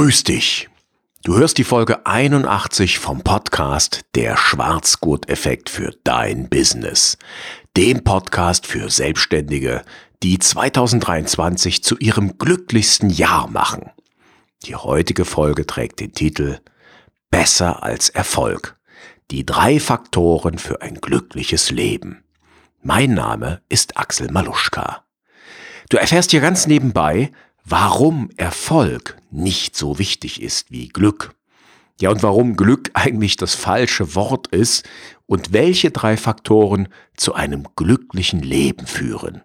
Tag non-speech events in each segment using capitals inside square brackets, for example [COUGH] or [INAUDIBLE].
Grüß dich. Du hörst die Folge 81 vom Podcast Der Schwarzgurt-Effekt für dein Business. Dem Podcast für Selbstständige, die 2023 zu ihrem glücklichsten Jahr machen. Die heutige Folge trägt den Titel Besser als Erfolg. Die drei Faktoren für ein glückliches Leben. Mein Name ist Axel Maluschka. Du erfährst hier ganz nebenbei, warum Erfolg nicht so wichtig ist wie Glück. Ja, und warum Glück [LAUGHS] eigentlich das falsche Wort ist und welche drei Faktoren zu einem glücklichen Leben führen.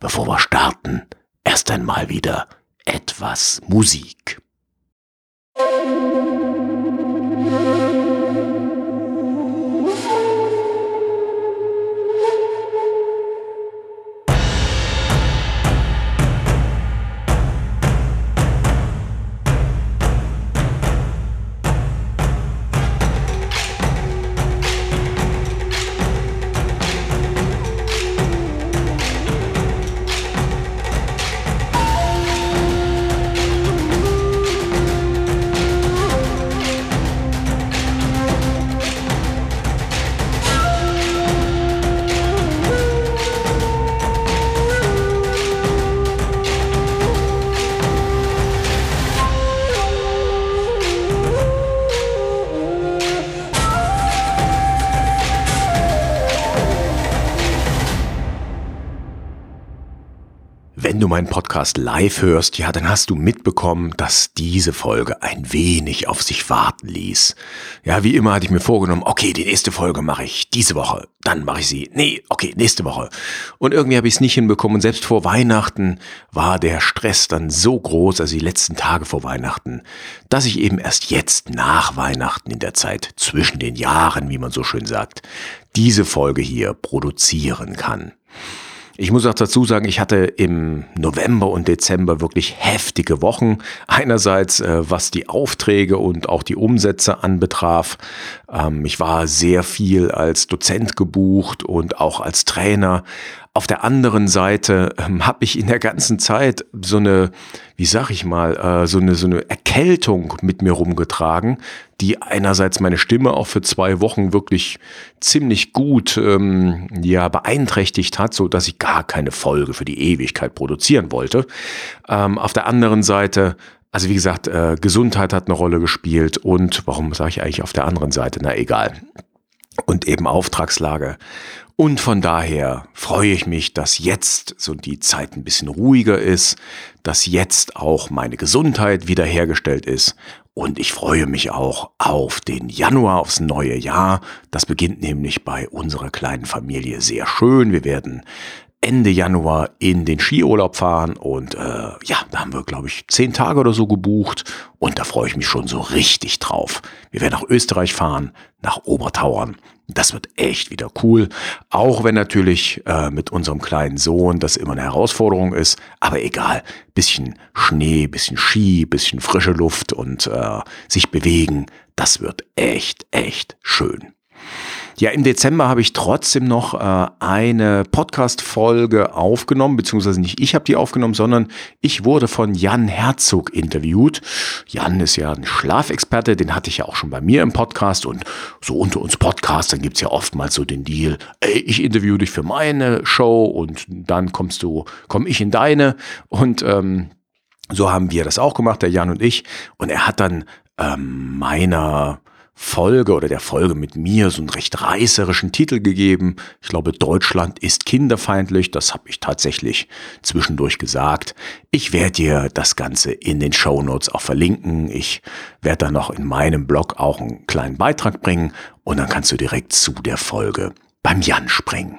Bevor wir starten, erst einmal wieder etwas Musik. Wenn Podcast live hörst, ja, dann hast du mitbekommen, dass diese Folge ein wenig auf sich warten ließ. Ja, wie immer hatte ich mir vorgenommen, okay, die nächste Folge mache ich diese Woche, dann mache ich sie, nee, okay, nächste Woche. Und irgendwie habe ich es nicht hinbekommen und selbst vor Weihnachten war der Stress dann so groß, also die letzten Tage vor Weihnachten, dass ich eben erst jetzt nach Weihnachten in der Zeit zwischen den Jahren, wie man so schön sagt, diese Folge hier produzieren kann. Ich muss auch dazu sagen, ich hatte im November und Dezember wirklich heftige Wochen. Einerseits, äh, was die Aufträge und auch die Umsätze anbetraf. Ähm, ich war sehr viel als Dozent gebucht und auch als Trainer. Auf der anderen Seite ähm, habe ich in der ganzen Zeit so eine, wie sag ich mal, äh, so eine so eine Erkältung mit mir rumgetragen, die einerseits meine Stimme auch für zwei Wochen wirklich ziemlich gut ähm, ja beeinträchtigt hat, so dass ich gar keine Folge für die Ewigkeit produzieren wollte. Ähm, auf der anderen Seite also wie gesagt, äh, Gesundheit hat eine Rolle gespielt und warum sage ich eigentlich auf der anderen Seite? Na egal. Und eben Auftragslage. Und von daher freue ich mich, dass jetzt so die Zeit ein bisschen ruhiger ist, dass jetzt auch meine Gesundheit wiederhergestellt ist. Und ich freue mich auch auf den Januar, aufs neue Jahr. Das beginnt nämlich bei unserer kleinen Familie sehr schön. Wir werden Ende Januar in den Skiurlaub fahren und äh, ja, da haben wir, glaube ich, zehn Tage oder so gebucht und da freue ich mich schon so richtig drauf. Wir werden nach Österreich fahren, nach Obertauern. Das wird echt wieder cool, auch wenn natürlich äh, mit unserem kleinen Sohn das immer eine Herausforderung ist, aber egal, bisschen Schnee, bisschen Ski, bisschen frische Luft und äh, sich bewegen, das wird echt, echt schön. Ja, im Dezember habe ich trotzdem noch äh, eine Podcast-Folge aufgenommen, beziehungsweise nicht ich habe die aufgenommen, sondern ich wurde von Jan Herzog interviewt. Jan ist ja ein Schlafexperte, den hatte ich ja auch schon bei mir im Podcast und so unter uns Podcastern gibt's ja oftmals so den Deal, ey, ich interview dich für meine Show und dann kommst du, komm ich in deine und ähm, so haben wir das auch gemacht, der Jan und ich. Und er hat dann ähm, meiner Folge oder der Folge mit mir so einen recht reißerischen Titel gegeben. Ich glaube, Deutschland ist kinderfeindlich. Das habe ich tatsächlich zwischendurch gesagt. Ich werde dir das Ganze in den Show Notes auch verlinken. Ich werde dann noch in meinem Blog auch einen kleinen Beitrag bringen und dann kannst du direkt zu der Folge beim Jan springen.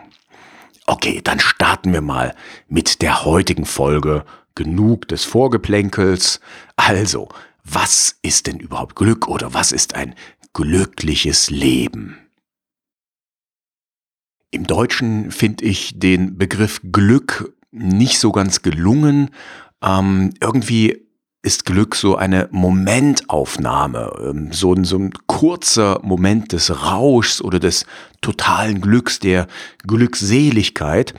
Okay, dann starten wir mal mit der heutigen Folge. Genug des Vorgeplänkels. Also, was ist denn überhaupt Glück oder was ist ein glückliches Leben. Im Deutschen finde ich den Begriff Glück nicht so ganz gelungen. Ähm, irgendwie ist Glück so eine Momentaufnahme, ähm, so, ein, so ein kurzer Moment des Rauschs oder des totalen Glücks, der Glückseligkeit.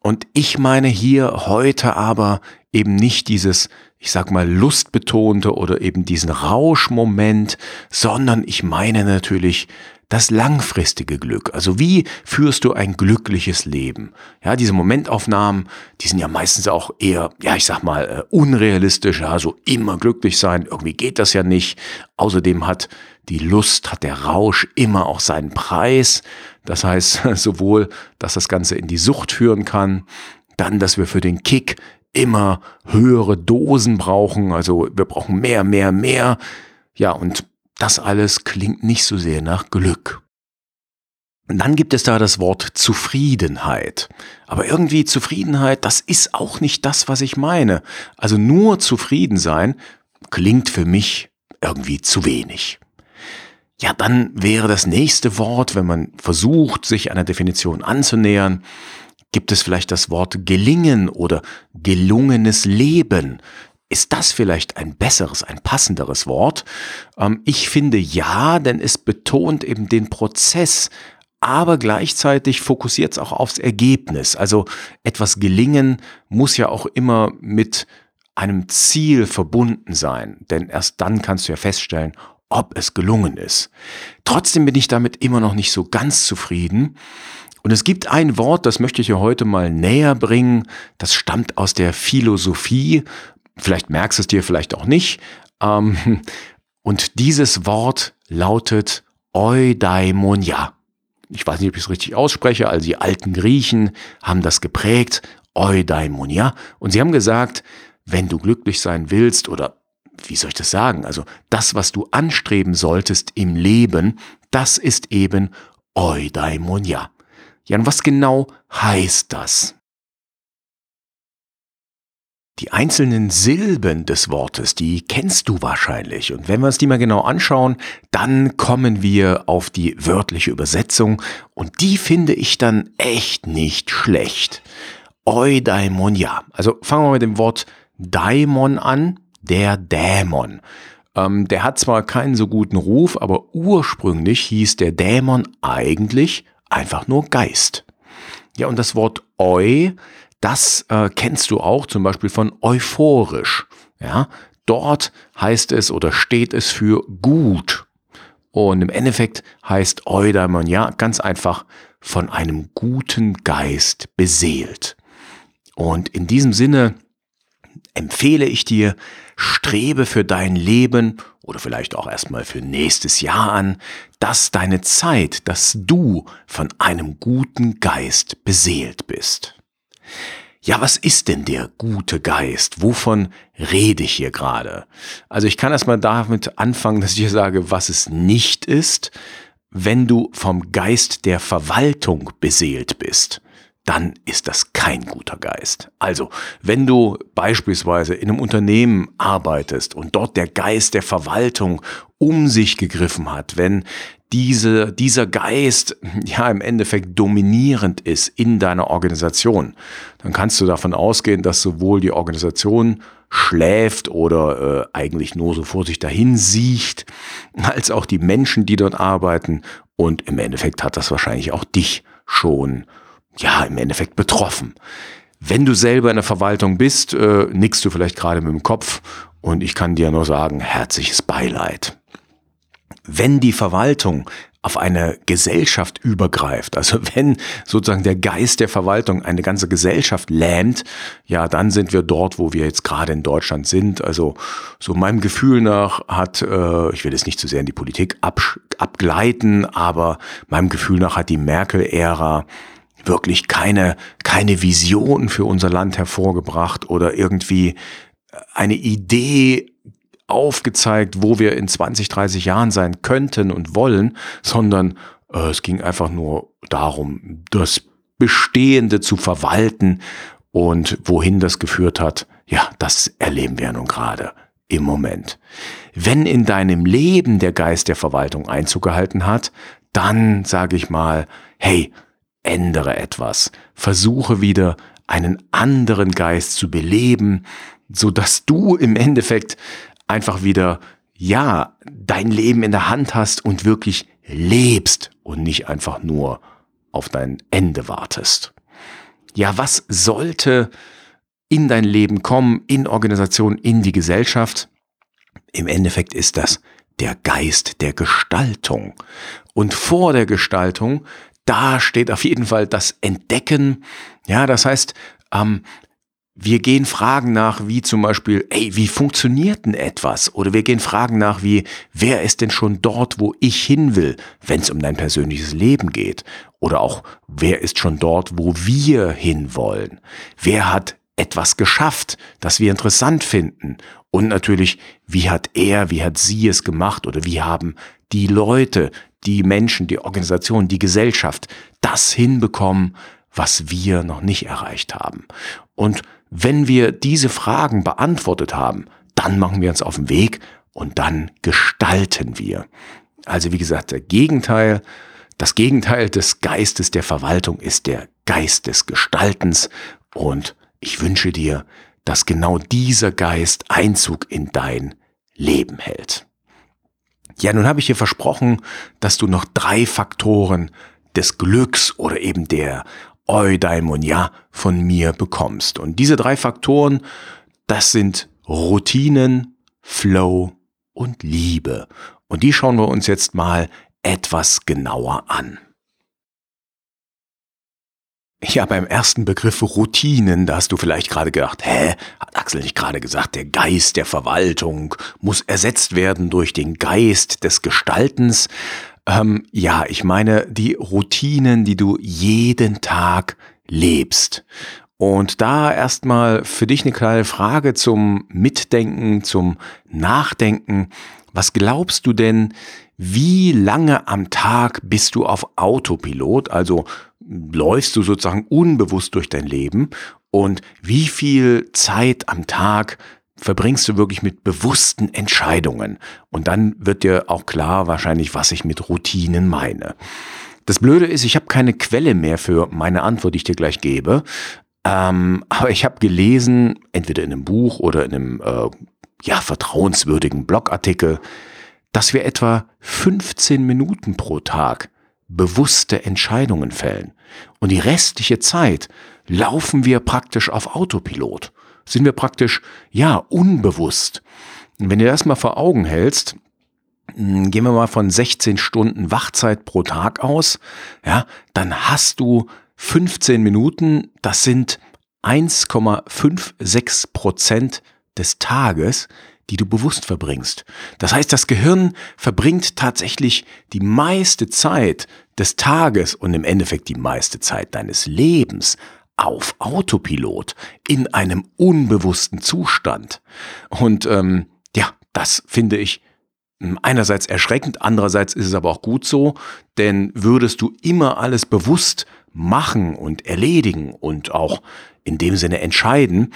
Und ich meine hier heute aber eben nicht dieses ich sag mal, lustbetonte oder eben diesen Rauschmoment, sondern ich meine natürlich das langfristige Glück. Also wie führst du ein glückliches Leben? Ja, diese Momentaufnahmen, die sind ja meistens auch eher, ja, ich sag mal, äh, unrealistisch, ja, so immer glücklich sein, irgendwie geht das ja nicht. Außerdem hat die Lust, hat der Rausch immer auch seinen Preis. Das heißt [LAUGHS] sowohl, dass das Ganze in die Sucht führen kann, dann, dass wir für den Kick immer höhere Dosen brauchen, also wir brauchen mehr, mehr, mehr. Ja, und das alles klingt nicht so sehr nach Glück. Und dann gibt es da das Wort Zufriedenheit. Aber irgendwie Zufriedenheit, das ist auch nicht das, was ich meine. Also nur zufrieden sein klingt für mich irgendwie zu wenig. Ja, dann wäre das nächste Wort, wenn man versucht, sich einer Definition anzunähern, gibt es vielleicht das Wort gelingen oder gelungenes Leben. Ist das vielleicht ein besseres, ein passenderes Wort? Ähm, ich finde ja, denn es betont eben den Prozess, aber gleichzeitig fokussiert es auch aufs Ergebnis. Also etwas gelingen muss ja auch immer mit einem Ziel verbunden sein, denn erst dann kannst du ja feststellen, ob es gelungen ist. Trotzdem bin ich damit immer noch nicht so ganz zufrieden. Und es gibt ein Wort, das möchte ich dir heute mal näher bringen, das stammt aus der Philosophie Vielleicht merkst du es dir, vielleicht auch nicht. Ähm, [LAUGHS] und dieses Wort lautet Eudaimonia. Ich weiß nicht, ob ich es richtig ausspreche. Also die alten Griechen haben das geprägt. Eudaimonia. Und sie haben gesagt, wenn du glücklich sein willst oder wie soll ich das sagen? Also das, was du anstreben solltest im Leben, das ist eben Eudaimonia. Ja, und was genau heißt das? Die einzelnen Silben des Wortes, die kennst du wahrscheinlich. Und wenn wir uns die mal genau anschauen, dann kommen wir auf die wörtliche Übersetzung. Und die finde ich dann echt nicht schlecht. Eudaimonia. Also fangen wir mit dem Wort Daimon an. Der Dämon. Ähm, der hat zwar keinen so guten Ruf, aber ursprünglich hieß der Dämon eigentlich einfach nur Geist. Ja, und das Wort Eu das äh, kennst du auch zum Beispiel von euphorisch. Ja, dort heißt es oder steht es für gut. Und im Endeffekt heißt Eudaimonia ganz einfach von einem guten Geist beseelt. Und in diesem Sinne empfehle ich dir, strebe für dein Leben oder vielleicht auch erstmal für nächstes Jahr an, dass deine Zeit, dass du von einem guten Geist beseelt bist. Ja, was ist denn der gute Geist? Wovon rede ich hier gerade? Also ich kann erstmal damit anfangen, dass ich hier sage, was es nicht ist, wenn du vom Geist der Verwaltung beseelt bist dann ist das kein guter Geist. Also, wenn du beispielsweise in einem Unternehmen arbeitest und dort der Geist der Verwaltung um sich gegriffen hat, wenn diese, dieser Geist ja im Endeffekt dominierend ist in deiner Organisation, dann kannst du davon ausgehen, dass sowohl die Organisation schläft oder äh, eigentlich nur so vor sich dahin sieht, als auch die Menschen, die dort arbeiten. Und im Endeffekt hat das wahrscheinlich auch dich schon, ja, im Endeffekt betroffen. Wenn du selber in der Verwaltung bist, äh, nickst du vielleicht gerade mit dem Kopf und ich kann dir nur sagen, herzliches Beileid wenn die Verwaltung auf eine Gesellschaft übergreift, also [LAUGHS] wenn sozusagen der Geist der Verwaltung eine ganze Gesellschaft lähmt, ja, dann sind wir dort, wo wir jetzt gerade in Deutschland sind. Also so meinem Gefühl nach hat, äh, ich will jetzt nicht zu sehr in die Politik abgleiten, aber meinem Gefühl nach hat die Merkel-Ära wirklich keine, keine Vision für unser Land hervorgebracht oder irgendwie eine Idee aufgezeigt, wo wir in 20, 30 Jahren sein könnten und wollen, sondern äh, es ging einfach nur darum, das Bestehende zu verwalten und wohin das geführt hat, ja, das erleben wir nun gerade im Moment. Wenn in deinem Leben der Geist der Verwaltung Einzug gehalten hat, dann sage ich mal, hey, ändere etwas, versuche wieder einen anderen Geist zu beleben, so dass du im Endeffekt einfach wieder, ja, dein Leben in der Hand hast und wirklich lebst und nicht einfach nur auf dein Ende wartest. Ja, was sollte in dein Leben kommen, in Organisationen, in die Gesellschaft. Im Endeffekt ist das der Geist der Gestaltung. Und vor der Gestaltung, da steht auf jeden Fall das Entdecken. Ja, das heißt, ähm, wir gehen Fragen nach, wie zum Beispiel, ey, wie funktioniert denn etwas? Oder wir gehen Fragen nach, wie, wer ist denn schon dort, wo ich hin will, wenn es um dein persönliches Leben geht? Oder auch, wer ist schon dort, wo wir hin wollen? Wer hat etwas geschafft, das wir interessant finden? Und natürlich, wie hat er, wie hat sie es gemacht? Oder wie haben die Leute, die Menschen, die Organisation, die Gesellschaft das hinbekommen, was wir noch nicht erreicht haben? Und wenn wir diese Fragen beantwortet haben, dann machen wir uns auf den Weg und dann gestalten wir. Also wie gesagt, der Gegenteil, das Gegenteil des Geistes der Verwaltung ist der Geist des Gestaltens und ich wünsche dir, dass genau dieser Geist Einzug in dein Leben hält. Ja, nun habe ich dir versprochen, dass du noch drei Faktoren des Glücks oder eben der Eudaimonia von mir bekommst. Und diese drei Faktoren, das sind Routinen, Flow und Liebe. Und die schauen wir uns jetzt mal etwas genauer an. Ja, beim ersten Begriff Routinen, da hast du vielleicht gerade gedacht, hä, hat Axel nicht gerade gesagt, der Geist der Verwaltung muss ersetzt werden durch den Geist des Gestaltens? Ähm, ja, ich meine die Routinen, die du jeden Tag lebst. Und da erstmal für dich eine kleine Frage zum Mitdenken, zum Nachdenken. Was glaubst du denn, wie lange am Tag bist du auf Autopilot? Also läufst du sozusagen unbewusst durch dein Leben? Und wie viel Zeit am Tag verbringst du wirklich mit bewussten Entscheidungen. Und dann wird dir auch klar wahrscheinlich, was ich mit Routinen meine. Das Blöde ist, ich habe keine Quelle mehr für meine Antwort, die ich dir gleich gebe. Ähm, aber ich habe gelesen, entweder in einem Buch oder in einem äh, ja, vertrauenswürdigen Blogartikel, dass wir etwa 15 Minuten pro Tag bewusste Entscheidungen fällen. Und die restliche Zeit laufen wir praktisch auf Autopilot sind wir praktisch, ja, unbewusst. Und wenn du das mal vor Augen hältst, hm, gehen wir mal von 16 Stunden Wachzeit pro Tag aus, ja, dann hast du 15 Minuten, das sind 1,56 Prozent des Tages, die du bewusst verbringst. Das heißt, das Gehirn verbringt tatsächlich die meiste Zeit des Tages und im Endeffekt die meiste Zeit deines Lebens auf Autopilot in einem unbewussten Zustand. Und ähm, ja, das finde ich hm, einerseits erschreckend, andererseits ist es aber auch gut so, denn würdest du immer alles bewusst machen und erledigen und auch in dem Sinne entscheiden,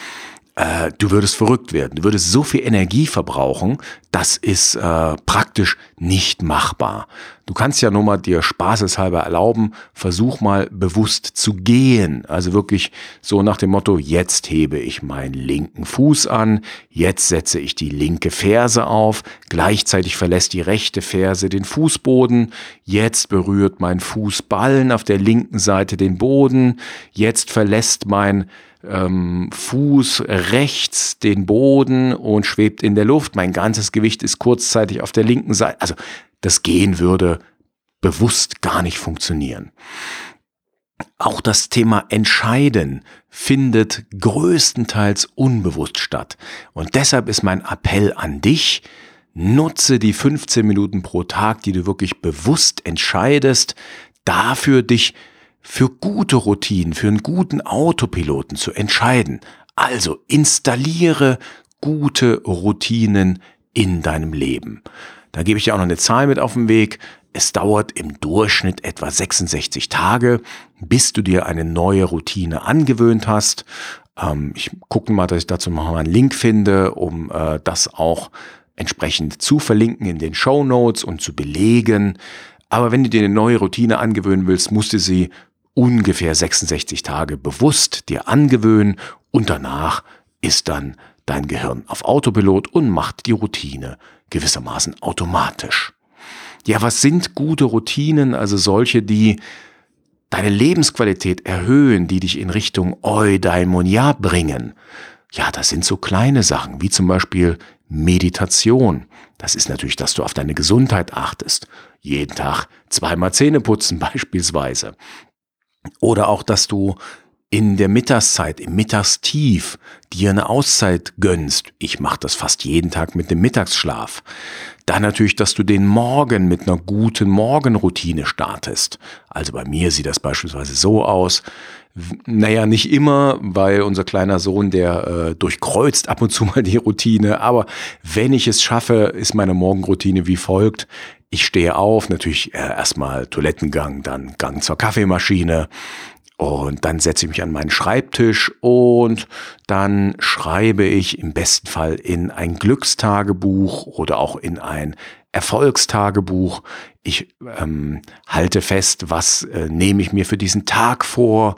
äh, du würdest verrückt werden, du würdest so viel Energie verbrauchen, das ist äh, praktisch nicht machbar. Du kannst ja nur mal dir spaßeshalber erlauben, versuch mal bewusst zu gehen. Also wirklich so nach dem Motto, jetzt hebe ich meinen linken Fuß an, jetzt setze ich die linke Ferse auf, gleichzeitig verlässt die rechte Ferse den Fußboden, jetzt berührt mein Fußballen auf der linken Seite den Boden, jetzt verlässt mein ähm, Fuß rechts den Boden und schwebt in der Luft. Mein ganzes Gewicht ist kurzzeitig auf der linken Seite. Also das Gehen würde bewusst gar nicht funktionieren. Auch das Thema Entscheiden findet größtenteils unbewusst statt. Und deshalb ist mein Appell an dich, nutze die 15 Minuten pro Tag, die du wirklich bewusst entscheidest, dafür dich für gute Routinen, für einen guten Autopiloten zu entscheiden. Also installiere gute Routinen in deinem Leben. Da gebe ich dir auch noch eine Zahl mit auf den Weg. Es dauert im Durchschnitt etwa 66 Tage, bis du dir eine neue Routine angewöhnt hast. Ähm, ich gucke mal, dass ich dazu noch mal einen Link finde, um äh, das auch entsprechend zu verlinken in den Show Notes und zu belegen. Aber wenn du dir eine neue Routine angewöhnen willst, musst du sie ungefähr 66 Tage bewusst dir angewöhnen und danach ist dann dein Gehirn auf Autopilot und macht die Routine gewissermaßen automatisch. Ja, was sind gute Routinen? Also solche, die deine Lebensqualität erhöhen, die dich in Richtung Eudaimonia bringen. Ja, das sind so kleine Sachen, wie zum Beispiel Meditation. Das ist natürlich, dass du auf deine Gesundheit achtest. Jeden Tag zweimal Zähne putzen [LAUGHS] beispielsweise. Oder auch, dass du in der Mittagszeit, im Mittagstief dir eine Auszeit gönnst. Ich mache das fast jeden Tag mit dem Mittagsschlaf. Dann natürlich, dass du den Morgen mit einer guten Morgenroutine startest. Also bei mir sieht das beispielsweise so aus. Naja, nicht immer, weil unser kleiner Sohn, der äh, durchkreuzt ab und zu mal die Routine. Aber wenn ich es schaffe, ist meine Morgenroutine wie folgt. Ich stehe auf, natürlich äh, erstmal Toilettengang, dann Gang zur Kaffeemaschine, und dann setze ich mich an meinen Schreibtisch und dann schreibe ich im besten Fall in ein Glückstagebuch oder auch in ein Erfolgstagebuch. Ich ähm, halte fest, was äh, nehme ich mir für diesen Tag vor.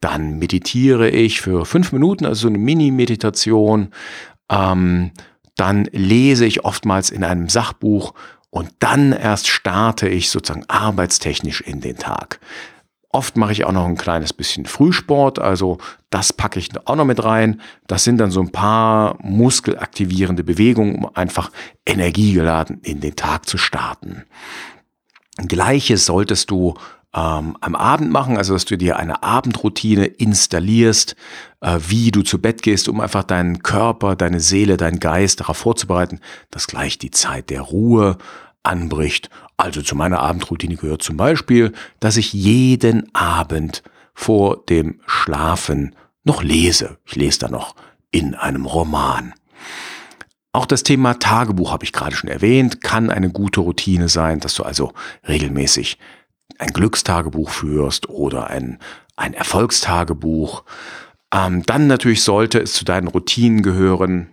Dann meditiere ich für fünf Minuten, also so eine Mini-Meditation. Ähm, dann lese ich oftmals in einem Sachbuch und dann erst starte ich sozusagen arbeitstechnisch in den Tag. Oft mache ich auch noch ein kleines bisschen Frühsport, also das packe ich auch noch mit rein. Das sind dann so ein paar muskelaktivierende Bewegungen, um einfach energiegeladen in den Tag zu starten. Gleiches solltest du ähm, am Abend machen, also dass du dir eine Abendroutine installierst, äh, wie du zu Bett gehst, um einfach deinen Körper, deine Seele, deinen Geist darauf vorzubereiten, dass gleich die Zeit der Ruhe anbricht. Also zu meiner Abendroutine gehört zum Beispiel, dass ich jeden Abend vor dem Schlafen noch lese. Ich lese da noch in einem Roman. Auch das Thema Tagebuch habe ich gerade schon erwähnt, kann eine gute Routine sein, dass du also regelmäßig ein Glückstagebuch führst oder ein, ein Erfolgstagebuch. Ähm, dann natürlich sollte es zu deinen Routinen gehören,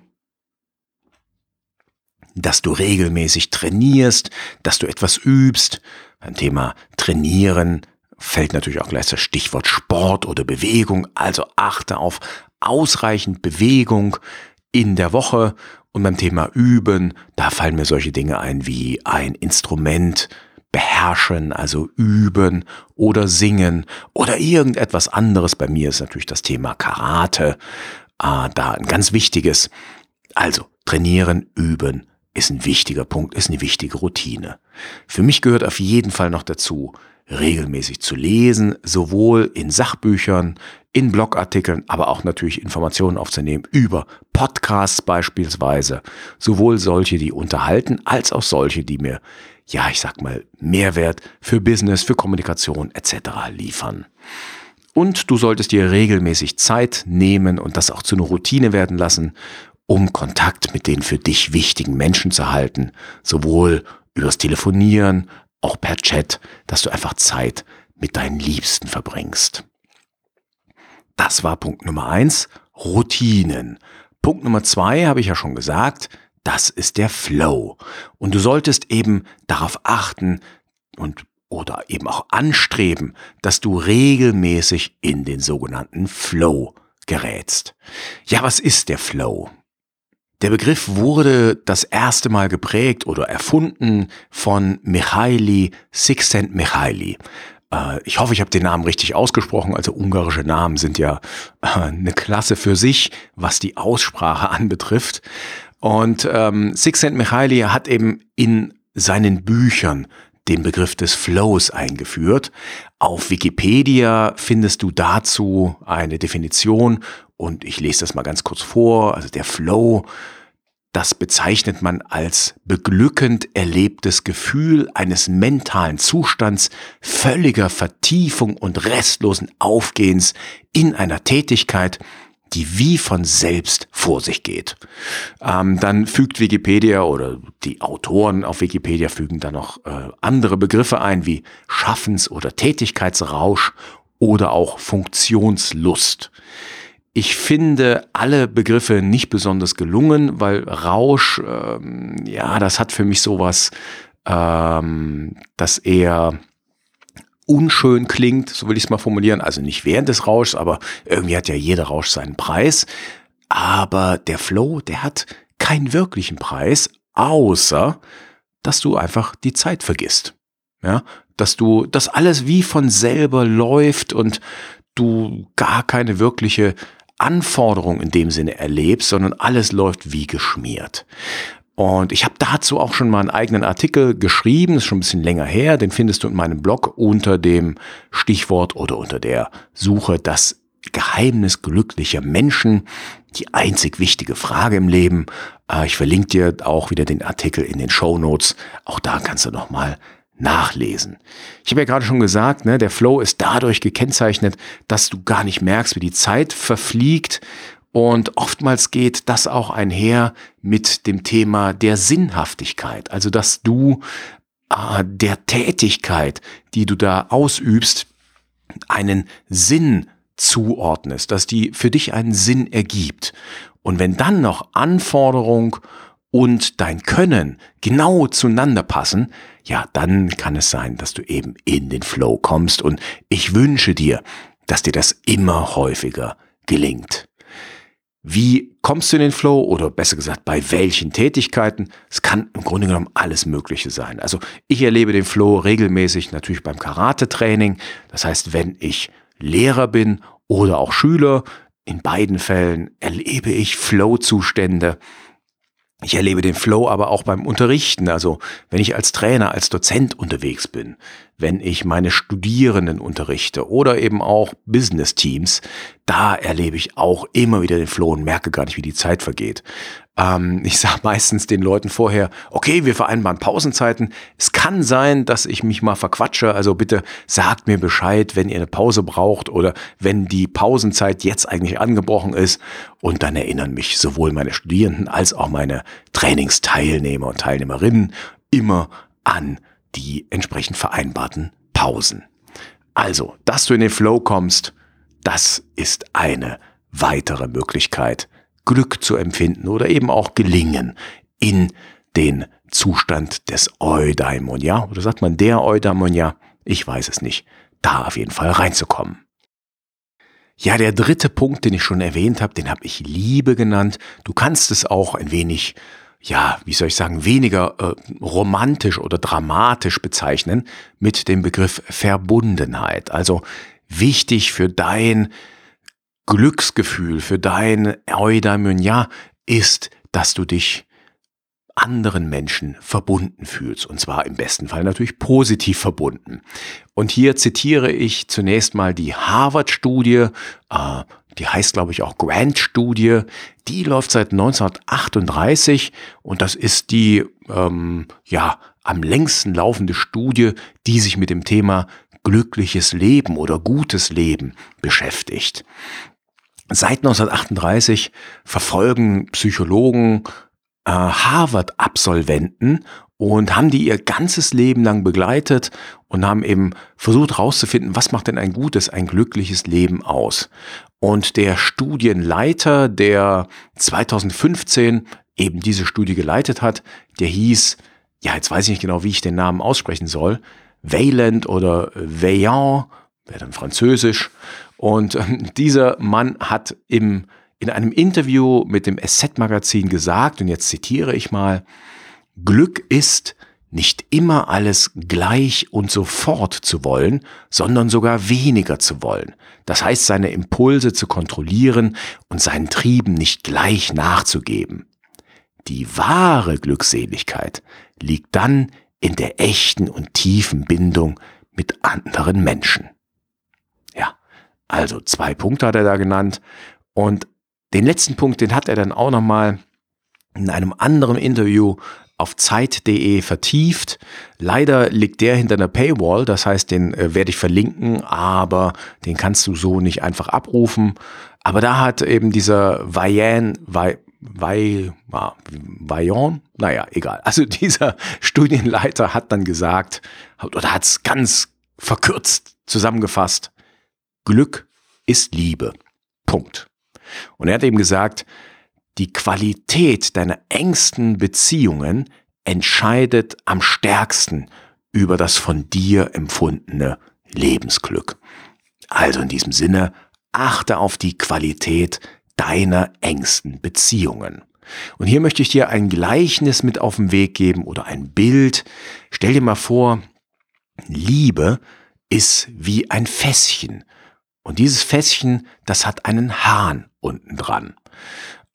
dass du regelmäßig trainierst, dass du etwas übst. Beim Thema Trainieren fällt natürlich auch gleich das Stichwort Sport oder Bewegung. Also achte auf ausreichend Bewegung in der Woche. Und beim Thema Üben, da fallen mir solche Dinge ein wie ein Instrument beherrschen, also üben oder singen oder irgendetwas anderes. Bei mir ist natürlich das Thema Karate äh, da ein ganz wichtiges. Also trainieren, üben, ist ein wichtiger Punkt, ist eine wichtige Routine. Für mich gehört auf jeden Fall noch dazu, regelmäßig zu lesen, sowohl in Sachbüchern, in Blogartikeln, aber auch natürlich Informationen aufzunehmen über Podcasts beispielsweise, sowohl solche, die unterhalten, als auch solche, die mir, ja, ich sag mal, Mehrwert für Business, für Kommunikation etc. liefern. Und du solltest dir regelmäßig Zeit nehmen und das auch zu einer Routine werden lassen, um Kontakt mit den für dich wichtigen Menschen zu halten, sowohl übers Telefonieren, auch per Chat, dass du einfach Zeit mit deinen Liebsten verbringst. Das war Punkt Nummer eins, Routinen. Punkt Nummer zwei habe ich ja schon gesagt, das ist der Flow. Und du solltest eben darauf achten und oder eben auch anstreben, dass du regelmäßig in den sogenannten Flow gerätst. Ja, was ist der Flow? Der Begriff wurde das erste Mal geprägt oder erfunden von Michaili Csikszentmihalyi. Äh, ich hoffe, ich habe den Namen richtig ausgesprochen. Also ungarische Namen sind ja äh, eine Klasse für sich, was die Aussprache [LAUGHS] anbetrifft. Und ähm, Csikszentmihalyi hat eben in seinen Büchern den Begriff des Flows eingeführt. Auf Wikipedia findest du dazu eine Definition und ich lese das mal ganz kurz vor. Also der Flow, das bezeichnet man als beglückend erlebtes Gefühl eines mentalen Zustands völliger Vertiefung und restlosen Aufgehens in einer Tätigkeit, die wie von selbst vor sich geht. Ähm, dann fügt Wikipedia oder die Autoren auf Wikipedia fügen dann noch äh, andere Begriffe ein wie Schaffens- oder Tätigkeitsrausch oder auch Funktionslust. Ich finde alle Begriffe nicht besonders gelungen, weil Rausch, ähm, ja, das hat für mich sowas, ähm, das eher unschön klingt, so will ich es mal formulieren. Also nicht während des Rauschs, aber irgendwie hat ja jeder Rausch seinen Preis. Aber der Flow, der hat keinen wirklichen Preis, außer dass du einfach die Zeit vergisst. Ja, dass du, dass alles wie von selber läuft und du gar keine wirkliche Anforderung in dem Sinne erlebst, sondern alles läuft wie geschmiert. Und ich habe dazu auch schon mal einen eigenen Artikel geschrieben, ist schon ein bisschen länger her, den findest du in meinem Blog unter dem Stichwort oder unter der Suche das Geheimnis glücklicher Menschen, die einzig wichtige Frage im Leben. Äh, ich verlinke dir auch wieder den Artikel in den Show Notes. Auch da kannst du nochmal nachlesen. Ich habe ja gerade schon gesagt, ne, der Flow ist dadurch gekennzeichnet, dass du gar nicht merkst, wie die Zeit verfliegt. Und oftmals geht das auch einher mit dem Thema der Sinnhaftigkeit. Also, dass du äh, der Tätigkeit, die du da ausübst, einen Sinn zuordnest, dass die für dich einen Sinn ergibt. Und wenn dann noch Anforderung und dein Können genau zueinander passen, ja, dann kann es sein, dass du eben in den Flow kommst und ich wünsche dir, dass dir das immer häufiger gelingt. Wie kommst du in den Flow oder besser gesagt bei welchen Tätigkeiten? Es kann im Grunde genommen alles Mögliche sein. Also ich erlebe den Flow regelmäßig natürlich beim Karate-Training. Das heißt, wenn ich Lehrer bin oder auch Schüler, in beiden Fällen erlebe ich Flow-Zustände ich erlebe den Flow aber auch beim Unterrichten, also wenn ich als Trainer, als Dozent unterwegs bin, wenn ich meine Studierenden unterrichte oder eben auch Business Teams, da erlebe ich auch immer wieder den Flow und merke gar nicht, wie die Zeit vergeht. Ähm, ich sage [LAUGHS] meistens den Leuten vorher, okay, wir vereinbaren Pausenzeiten. Es kann sein, dass ich mich mal verquatsche. Also bitte sagt mir Bescheid, wenn ihr eine Pause braucht oder wenn die Pausenzeit jetzt eigentlich angebrochen ist. Und dann erinnern mich sowohl meine Studierenden als auch meine Trainingsteilnehmer und Teilnehmerinnen immer an die entsprechend vereinbarten Pausen. Also, dass du in den Flow kommst, das ist eine weitere Möglichkeit, Glück zu empfinden oder eben auch gelingen in den Zustand des Eudaimonia. Oder sagt man der Eudaimonia? Ich weiß es nicht. Da auf jeden Fall reinzukommen. Ja, der dritte Punkt, den ich schon erwähnt habe, den habe ich Liebe genannt. Du kannst es auch ein wenig, ja, wie soll ich sagen, weniger äh, romantisch oder dramatisch bezeichnen mit dem Begriff Verbundenheit. Also wichtig für dein Glücksgefühl, für dein Eudaimonia ist, dass du dich anderen Menschen verbunden fühlst. Und zwar im besten Fall natürlich positiv verbunden. Und hier zitiere ich zunächst mal die Harvard-Studie, äh, die heißt, glaube ich, auch Grant-Studie. Die läuft seit 1938 und das ist die ähm, ja am längsten laufende Studie, die sich mit dem Thema glückliches Leben oder gutes Leben beschäftigt. Seit 1938 verfolgen Psychologen äh, Harvard-Absolventen und haben die ihr ganzes Leben lang begleitet und haben eben versucht herauszufinden, was macht denn ein gutes, ein glückliches Leben aus. Und der Studienleiter, der 2015 eben diese Studie geleitet hat, der hieß, ja, jetzt weiß ich nicht genau, wie ich den Namen aussprechen soll, Wayland oder Vaillant, wäre dann französisch. Und ähm, dieser Mann hat im, in einem Interview mit dem Asset-Magazin gesagt, und jetzt zitiere ich mal, Glück ist, nicht immer alles gleich und sofort zu wollen, sondern sogar weniger zu wollen. Das heißt, seine Impulse zu kontrollieren und seinen Trieben nicht gleich nachzugeben. Die wahre Glückseligkeit liegt dann in der echten und tiefen Bindung mit anderen Menschen. Also zwei Punkte hat er da genannt. Und den letzten Punkt, den hat er dann auch nochmal in einem anderen Interview auf Zeit.de vertieft. Leider liegt der hinter einer Paywall, das heißt, den äh, werde ich verlinken, aber den kannst du so nicht einfach abrufen. Aber da hat eben dieser Vayan, Vayan, Vayan, naja, egal. Also [LAUGHS] dieser Studienleiter hat dann gesagt, oder hat es ganz verkürzt zusammengefasst, Glück ist Liebe. Punkt. Und er hat eben gesagt, die Qualität deiner engsten Beziehungen entscheidet am stärksten über das von dir empfundene Lebensglück. Also in diesem Sinne, achte auf die Qualität deiner engsten Beziehungen. Und hier möchte ich dir ein Gleichnis mit auf den Weg geben oder ein Bild. Stell dir mal vor, Liebe ist wie ein Fässchen. Und dieses Fässchen, das hat einen Hahn unten dran.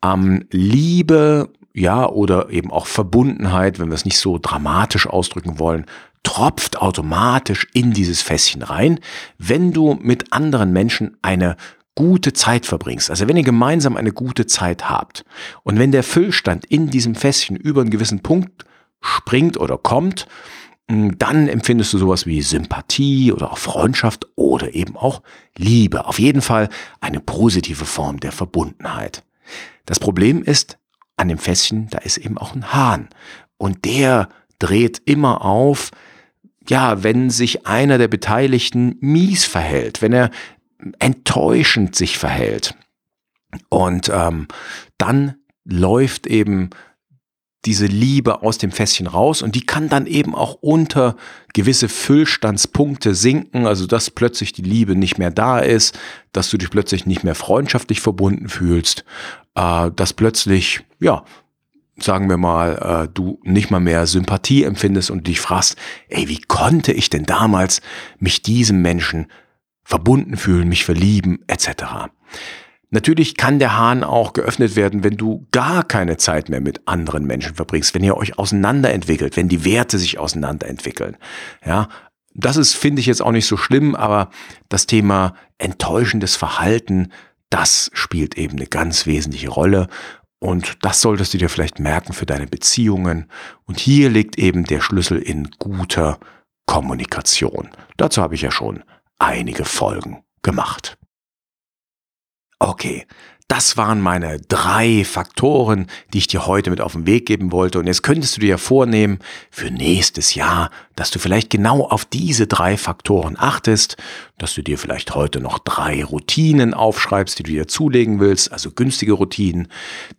Ähm, Liebe, ja, oder eben auch Verbundenheit, wenn wir es nicht so dramatisch ausdrücken wollen, tropft automatisch in dieses Fässchen rein, wenn du mit anderen Menschen eine gute Zeit verbringst, also wenn ihr gemeinsam eine gute Zeit habt und wenn der Füllstand in diesem Fässchen über einen gewissen Punkt springt oder kommt, dann empfindest du sowas wie Sympathie oder auch Freundschaft oder eben auch Liebe. Auf jeden Fall eine positive Form der Verbundenheit. Das Problem ist, an dem Fässchen, da ist eben auch ein Hahn. Und der dreht immer auf, ja, wenn sich einer der Beteiligten mies verhält, wenn er enttäuschend sich verhält. Und ähm, dann läuft eben diese Liebe aus dem Fässchen raus und die kann dann eben auch unter gewisse Füllstandspunkte sinken, also dass plötzlich die Liebe nicht mehr da ist, dass du dich plötzlich nicht mehr freundschaftlich verbunden fühlst, äh, dass plötzlich, ja, sagen wir mal, äh, du nicht mal mehr Sympathie empfindest und dich fragst, ey, wie konnte ich denn damals mich diesem Menschen verbunden fühlen, mich verlieben, etc. Natürlich kann der Hahn auch geöffnet werden, wenn du gar keine Zeit mehr mit anderen Menschen verbringst, wenn ihr euch auseinanderentwickelt, wenn die Werte sich auseinanderentwickeln. Ja, das ist, finde ich jetzt auch nicht so schlimm, aber das Thema enttäuschendes Verhalten, das spielt eben eine ganz wesentliche Rolle. Und das solltest du dir vielleicht merken für deine Beziehungen. Und hier liegt eben der Schlüssel in guter Kommunikation. Dazu habe ich ja schon einige Folgen gemacht. Okay, das waren meine drei Faktoren, die ich dir heute mit auf den Weg geben wollte. Und jetzt könntest du dir vornehmen für nächstes Jahr, dass du vielleicht genau auf diese drei Faktoren achtest, dass du dir vielleicht heute noch drei Routinen aufschreibst, die du dir zulegen willst, also günstige Routinen,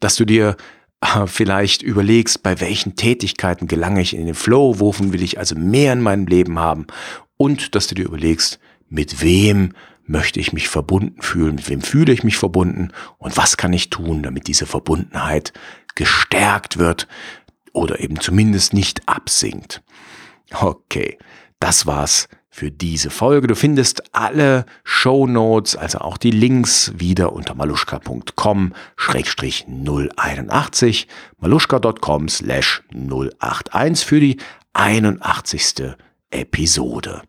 dass du dir äh, vielleicht überlegst, bei welchen Tätigkeiten gelange ich in den Flow, wovon will ich also mehr in meinem Leben haben und dass du dir überlegst, mit wem möchte ich mich verbunden fühlen, mit wem fühle ich mich verbunden und was kann ich tun, damit diese Verbundenheit gestärkt wird oder eben zumindest nicht absinkt. Okay, das war's für diese Folge. Du findest alle Show Notes, also auch die Links wieder unter maluschka.com-081, maluschka.com slash 081 für die 81. Episode.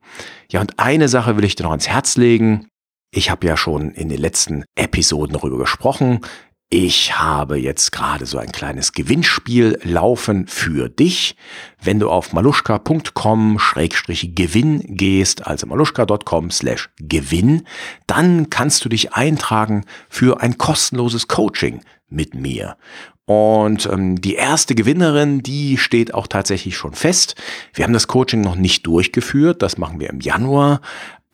Ja, und eine Sache will ich dir noch ans Herz legen. Ich habe ja schon in den letzten Episoden darüber gesprochen. Ich habe jetzt gerade so ein kleines Gewinnspiel laufen für dich. Wenn du auf maluschka.com-gewinn gehst, also maluschka.com/gewinn, dann kannst du dich eintragen für ein kostenloses Coaching mit mir. Und ähm, die erste Gewinnerin, die steht auch tatsächlich schon fest. Wir haben das Coaching noch nicht durchgeführt, das machen wir im Januar,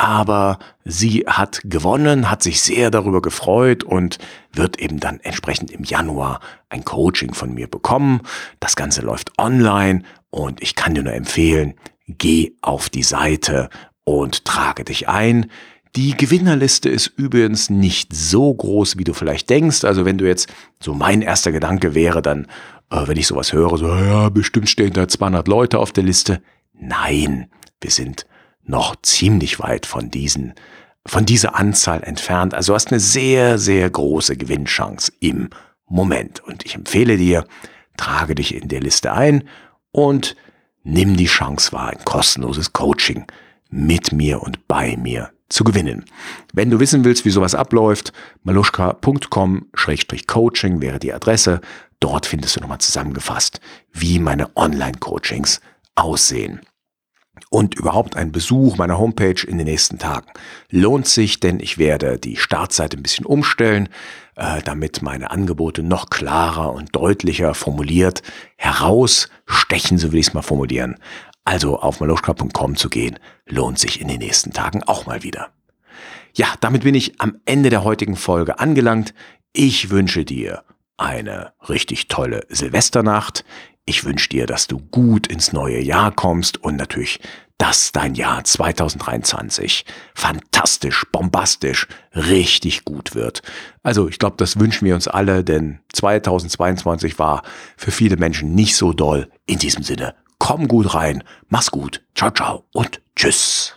aber sie hat gewonnen, hat sich sehr darüber gefreut und wird eben dann entsprechend im Januar ein Coaching von mir bekommen. Das Ganze läuft online und ich kann dir nur empfehlen, geh auf die Seite und trage dich ein. Die Gewinnerliste ist übrigens nicht so groß, wie du vielleicht denkst. Also wenn du jetzt, so mein erster Gedanke wäre dann, äh, wenn ich sowas höre, so, ja, bestimmt stehen da 200 Leute auf der Liste. Nein, wir sind noch ziemlich weit von diesen, von dieser Anzahl entfernt. Also du hast eine sehr, sehr große Gewinnchance im Moment. Und ich empfehle dir, trage dich in der Liste ein und nimm die Chance wahr, ein kostenloses Coaching mit mir und bei mir zu gewinnen. Wenn du wissen willst, wie sowas abläuft, maluschka.com-coaching wäre die Adresse. Dort findest du nochmal zusammengefasst, wie meine Online-Coachings aussehen. Und überhaupt ein Besuch meiner Homepage in den nächsten Tagen lohnt sich, denn ich werde die Startseite ein bisschen umstellen, äh, damit meine Angebote noch klarer und deutlicher formuliert herausstechen, so will ich es mal formulieren, also auf maloschka.com zu gehen, lohnt sich in den nächsten Tagen auch mal wieder. Ja, damit bin ich am Ende der heutigen Folge angelangt. Ich wünsche dir eine richtig tolle Silvesternacht. Ich wünsche dir, dass du gut ins neue Jahr kommst und natürlich, dass dein Jahr 2023 fantastisch, bombastisch, richtig gut wird. Also ich glaube, das wünschen wir uns alle, denn 2022 war für viele Menschen nicht so doll. In diesem Sinne, Komm gut rein. Mach's gut. Ciao, ciao und tschüss.